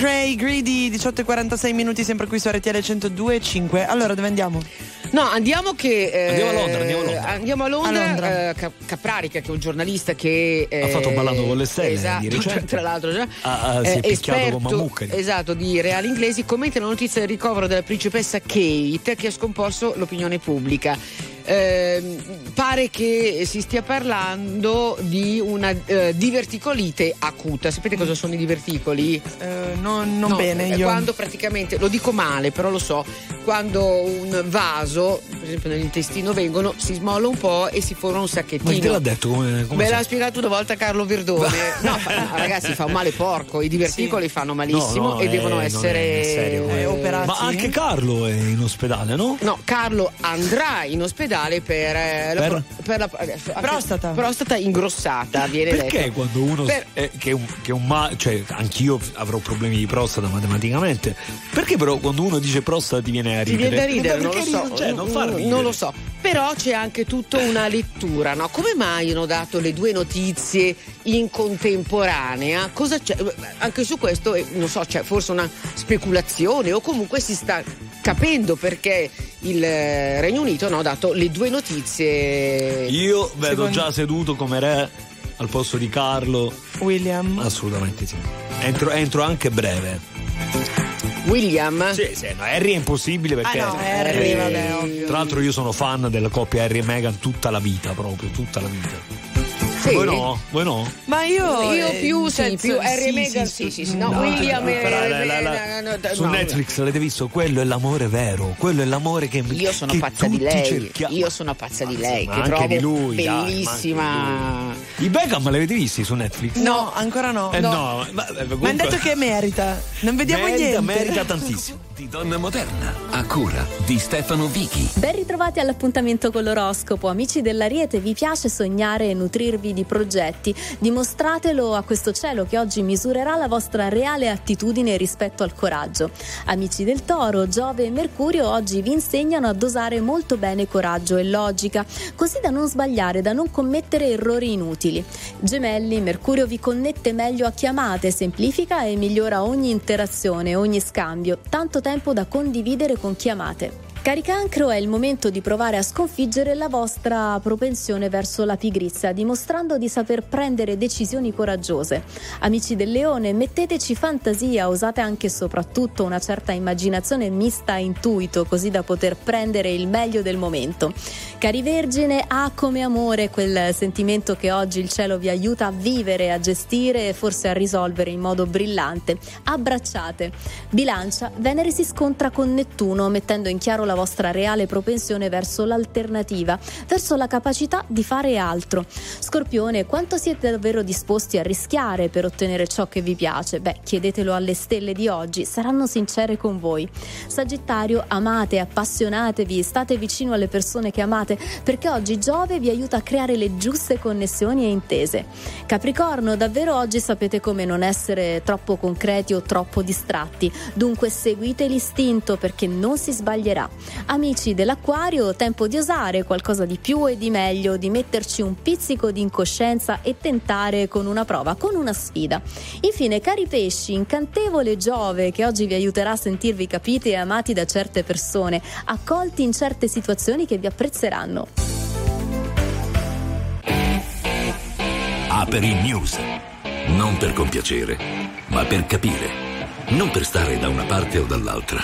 McRae, Greedy, 18 e 46 minuti sempre qui su RTL 102.5. Allora, dove andiamo? No, andiamo che. eh, Andiamo a Londra, andiamo a Londra. andiamo a Londra, A Londra. eh, Cap- Caprarica, che è un giornalista che. eh, Ha fatto Ballando con le stelle, Esatto, di tra l'altro già. Ah, ah, si è eh, picchiato con Mammucca. Esatto, di reali inglesi. Commenta la notizia del ricovero della principessa Kate che ha scomposto l'opinione pubblica. Ehm, pare che si stia parlando di una eh, diverticolite acuta. Sapete cosa sono i diverticoli? Eh, non non No, bene, è io. Quando praticamente, lo dico male, però lo so, quando un vaso, esempio nell'intestino vengono, si smolla un po' e si forma un Ma chi te sacchettino. l'ha detto? Come, come Me l'ha spiegato una volta Carlo Verdone. No, fa- ragazzi, fa un male porco. I diverticoli fanno malissimo No, no, e eh, devono è essere serio, eh. eh, operati. Ma anche Carlo è in ospedale, no? No, Carlo andrà in ospedale per, eh, la, Per? pro- per la eh, Prostata. prostata ingrossata, viene Perché detto. quando uno Per- eh, che è un, che è un ma- cioè anch'io avrò problemi di prostata matematicamente perché però quando uno dice prostata ti viene a Ti ridere viene da ridere, Ma non lo so. Cioè, non fa Non lo so. Però c'è anche tutta una lettura, no? Come mai hanno dato le due notizie in contemporanea? Cosa c'è? Anche su questo, eh, non so, c'è forse una speculazione o comunque si sta capendo perché il eh, Regno Unito no, ha dato le due notizie. io vedo Secondo- già seduto come re al posto di Carlo William. assolutamente sì entro, entro anche breve William? sì, sì, no, Harry è impossibile perché Ah, no, Harry, vabbè, ovvio. tra l'altro io sono fan della coppia Harry e Meghan tutta la vita proprio tutta la vita Sì. voi no? voi no? Ma io. Io eh, più, sì, cioè, più Harry e sì, sì, sì, no, No, William no, però la- la- la- eh, no, su no. Netflix l'avete visto quello è l'amore vero quello è l'amore che Io sono pazza di lei. cerchiamo. Io sono pazza di lei, Ma che anche trovo di lui, dai, ma bellissima. I Beckham l'avete visti su Netflix? No, ancora no. Eh no. no, ma, eh, Ma hanno comunque- detto che merita. Non vediamo merita, niente. merita tantissimo. Di donna moderna, a cura di Stefano Vichi. Ben ritrovati all'appuntamento con l'oroscopo. Amici dell'Ariete, vi piace sognare e nutrirvi di progetti? Dimostratelo a questo cielo che oggi misurerà la vostra reale attitudine rispetto al coraggio. Amici del Toro, Giove e Mercurio oggi vi insegnano a dosare molto bene coraggio e logica, così da non sbagliare, da non commettere errori inutili. Gemelli, Mercurio vi connette meglio a chiamate, semplifica e migliora ogni interazione, ogni scambio, tanto tempo da condividere con chiamate. Cari cancro, è il momento di provare a sconfiggere la vostra propensione verso la pigrizia, dimostrando di saper prendere decisioni coraggiose. Amici del leone, metteteci fantasia, usate anche e soprattutto una certa immaginazione mista a intuito, così da poter prendere il meglio del momento. Cari vergine, ha come amore quel sentimento che oggi il cielo vi aiuta a vivere, a gestire e forse a risolvere in modo brillante. Abbracciate. Bilancia, Venere si scontra con Nettuno, mettendo in chiaro la vostra reale propensione verso l'alternativa, verso la capacità di fare altro. Scorpione, quanto siete davvero disposti a rischiare per ottenere ciò che vi piace? Beh, chiedetelo alle stelle di oggi, saranno sincere con voi. Sagittario, amate, appassionatevi, state vicino alle persone che amate, perché oggi Giove vi aiuta a creare le giuste connessioni e intese. Capricorno, davvero oggi sapete come non essere troppo concreti o troppo distratti, dunque seguite l'istinto perché non si sbaglierà. Amici dell'acquario, tempo di osare qualcosa di più e di meglio, di metterci un pizzico di incoscienza e tentare con una prova, con una sfida. Infine, cari pesci, incantevole Giove che oggi vi aiuterà a sentirvi capiti e amati da certe persone, accolti in certe situazioni che vi apprezzeranno. Aperi News. Non per compiacere, ma per capire. Non per stare da una parte o dall'altra,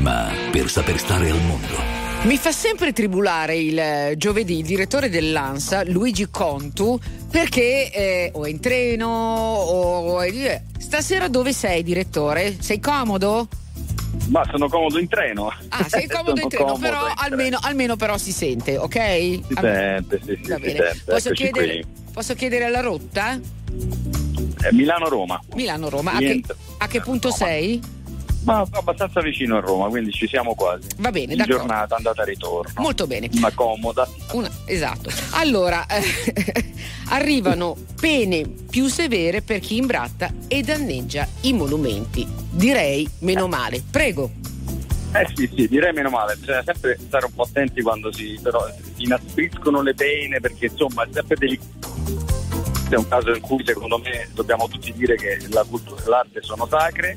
ma per saper stare al mondo. Mi fa sempre tribulare il eh, giovedì il direttore dell'ANSA, Luigi Contu, perché eh, o è in treno o è di- Stasera dove sei, direttore? Sei comodo? Ma sono comodo in treno. Ah, sei comodo in treno, comodo però in treno. almeno, almeno però si sente, ok? Si sente, sì, sì, Va bene. sente. Posso chiedere, posso chiedere la rotta? Eh, Milano-Roma. Milano-Roma. A che, a che punto sei? Ma abbastanza vicino a Roma, quindi ci siamo quasi. Va bene, In d'accordo. giornata, andata e ritorno. Molto bene. Una comoda. Una- esatto. Allora, eh, arrivano pene più severe per chi imbratta e danneggia i monumenti. Direi meno male. Prego. Eh sì, sì, direi meno male, bisogna sempre stare un po' attenti quando si, però, si inaspriscono le pene perché insomma è sempre delicato. È un caso in cui secondo me dobbiamo tutti dire che la cultura e l'arte sono sacre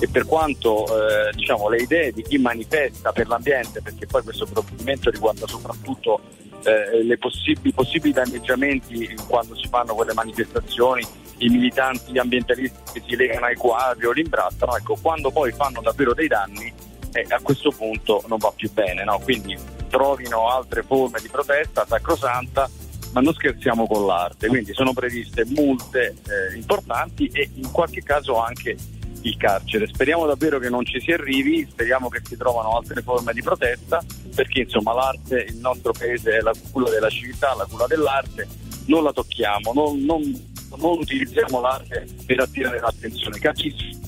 e per quanto eh, diciamo, le idee di chi manifesta per l'ambiente, perché poi questo provvedimento riguarda soprattutto eh, possib- i possibili danneggiamenti quando si fanno quelle manifestazioni, i militanti ambientalisti che si legano ai quadri o li imbrattano, ecco, quando poi fanno davvero dei danni eh, a questo punto non va più bene, no? quindi trovino altre forme di protesta sacrosanta, ma non scherziamo con l'arte, quindi sono previste multe eh, importanti e in qualche caso anche il carcere. Speriamo davvero che non ci si arrivi, speriamo che si trovano altre forme di protesta, perché insomma l'arte, il nostro paese è la culla della civiltà, la culla dell'arte, non la tocchiamo, non, non- non utilizziamo l'arte per attirare l'attenzione. Capisco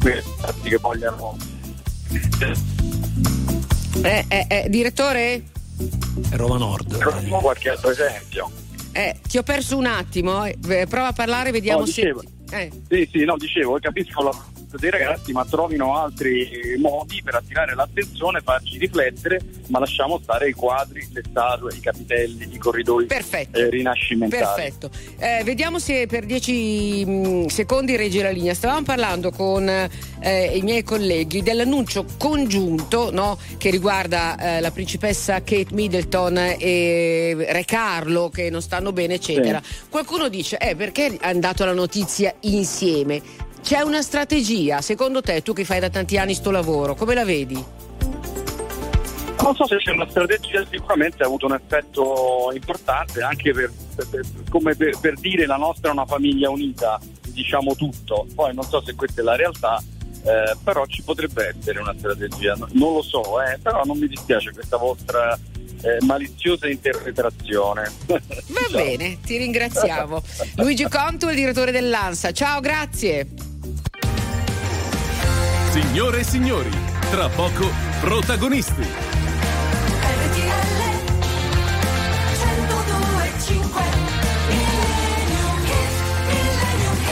quei che vogliono Eh, eh, eh, direttore? Roma Nord. Facciamo qualche altro esempio. Eh, ti ho perso un attimo. eh, prova a parlare, vediamo No, se. Eh. Sì, sì, no, dicevo, capisco la dei ragazzi, ma trovino altri modi per attirare l'attenzione, farci riflettere, ma lasciamo stare i quadri, le statue, i capitelli, i corridoi eh, rinascimentali. Perfetto. Eh, vediamo se per 10 secondi regge la linea. Stavamo parlando con eh, i miei colleghi dell'annuncio congiunto no, che riguarda eh, la principessa Kate Middleton e Re Carlo che non stanno bene, eccetera. Qualcuno dice: eh, perché è andata la notizia insieme? C'è una strategia, secondo te, tu che fai da tanti anni sto lavoro, come la vedi? Non so se c'è una strategia, sicuramente ha avuto un effetto importante anche per, per- come per, per dire la nostra è una famiglia unita, diciamo tutto. Poi non so se questa è la realtà, eh, però ci potrebbe essere una strategia, No- non lo so, eh, però non mi dispiace questa vostra eh, maliziosa interpretazione. Va bene, ti ringraziamo. Luigi Conto, il direttore dell'ANSA. Ciao, grazie. Signore e signori, tra poco protagonisti.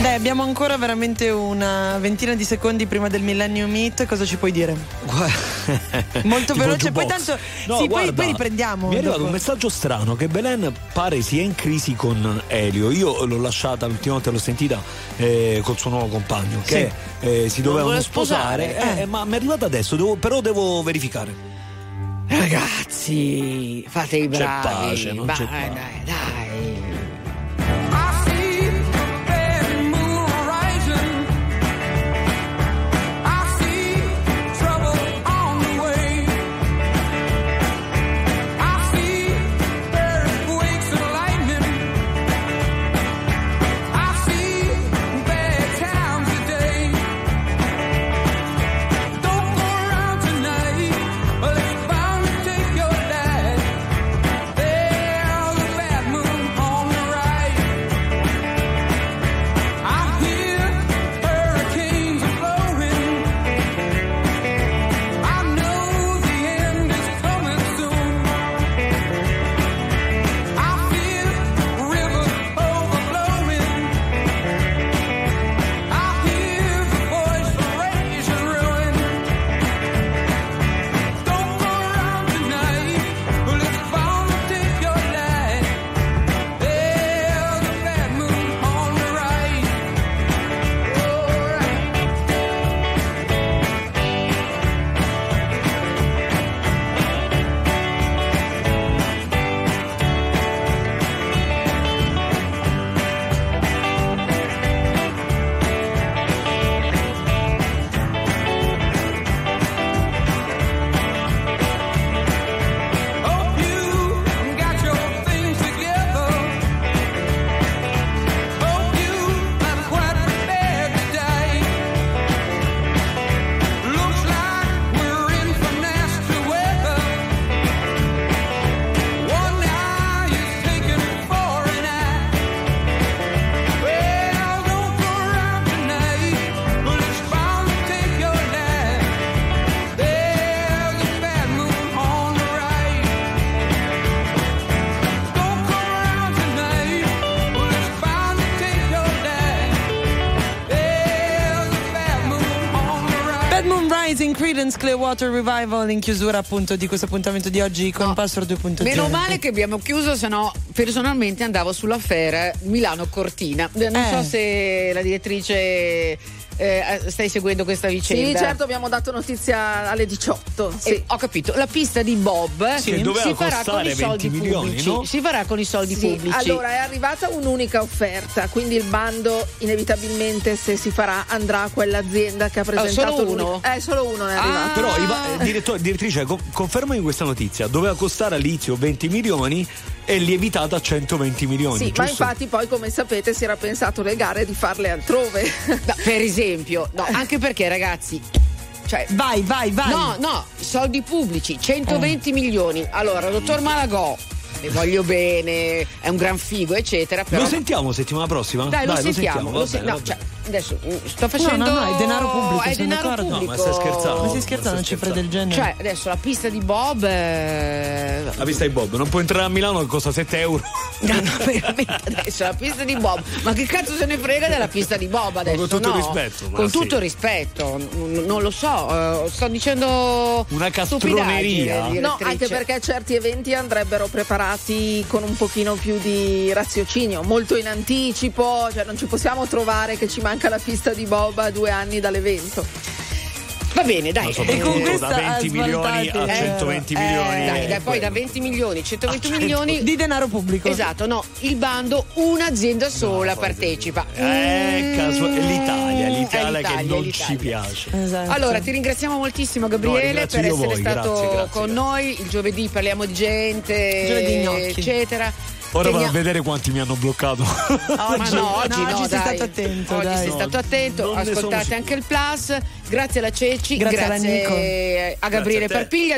Dai, abbiamo ancora veramente una ventina di secondi prima del Millennium Meet. Cosa ci puoi dire? Molto veloce, poi tanto. No, sì, poi, guarda, poi riprendiamo. Mi è arrivato dopo. un messaggio strano che Belen pare sia in crisi con Elio. Io l'ho lasciata l'ultima volta l'ho sentita eh, col suo nuovo compagno che eh, si dovevano sposare. sposare, eh, eh. ma mi è arrivata adesso, devo- però devo verificare. Ragazzi, fate i C'è bravi. pace, non Vai, c'è dai, pace. dai. Bad Clearwater Revival in chiusura appunto di questo appuntamento di oggi con Password 2.0. Meno male che abbiamo chiuso, se no personalmente andavo sulla Fera Milano-Cortina. Non Eh. so se la direttrice eh, stai seguendo questa vicenda. Sì, certo, abbiamo dato notizia alle 18. Sì. Eh, ho capito, la pista di Bob Sì, si farà con costare i soldi 20 milioni, pubblici. no? Si farà con i soldi Sì, pubblici. Allora è arrivata un'unica offerta, quindi il bando inevitabilmente se si farà andrà a quell'azienda che ha presentato solo l'uni- uno? Eh, solo uno è arrivato. Però Iva- eh, direttore- direttrice, co- confermami questa notizia. Doveva costare all'inizio 20 milioni e lievitata a 120 milioni. Sì, giusto? ma infatti poi come sapete si era pensato le gare di farle altrove. No, per esempio, no, anche perché ragazzi. Cioè, vai, vai, vai. No, no, soldi pubblici, 120 milioni. Allora, dottor Malagò, le voglio bene, è un gran figo, eccetera. Però... Lo sentiamo settimana prossima? Dai, lo sentiamo. va lo sen- bene, no, cioè. Adesso mm, sto facendo. No, no, no, è denaro pubblico, È sono denaro d'accordo. pubblico. No, ma stai scherzando? Ma stai scherzando, una cifra del genere? Cioè, adesso la pista di Bob. eh, La pista di Bob non può entrare a Milano che costa 7 euro. No, no, veramente adesso la pista di Bob. Ma che cazzo se ne frega della pista di Bob adesso? con tutto no? rispetto, Con sì. tutto rispetto, n- non lo so, eh, sto dicendo. Una castroneria. No, direttrice. anche perché certi eventi andrebbero preparati con un pochino più di raziocinio, molto in anticipo, cioè non ci possiamo trovare che ci manca la pista di Bob a due anni dall'evento. Va bene, dai. Soprattutto con questa da 20 ha milioni a svoltato- 120 Eh, milioni. dai, eh, dai, poi da 20 milioni, 120 Ah, milioni. Di denaro pubblico. Esatto, no, il bando un'azienda sola partecipa. Eh, caso- è l'Italia, Mm, l'Italia è che l'Italia, non l'Italia. ci piace. Esatto. Allora, ti ringraziamo moltissimo No, Gabriele ringrazio per essere voi, stato grazie, grazie, con grazie. noi. Il giovedì parliamo di gente, Giovedì gnocchi. eccetera. Ora vado a vedere quanti mi hanno bloccato. Oggi, no, oggi no, no, oggi sei dai. stato attento. Oggi dai. sei stato attento, non ascoltate anche il Plus. Grazie alla Ceci, Grazie grazie Nico. a Gabriele Grazie a te. Parpiglia.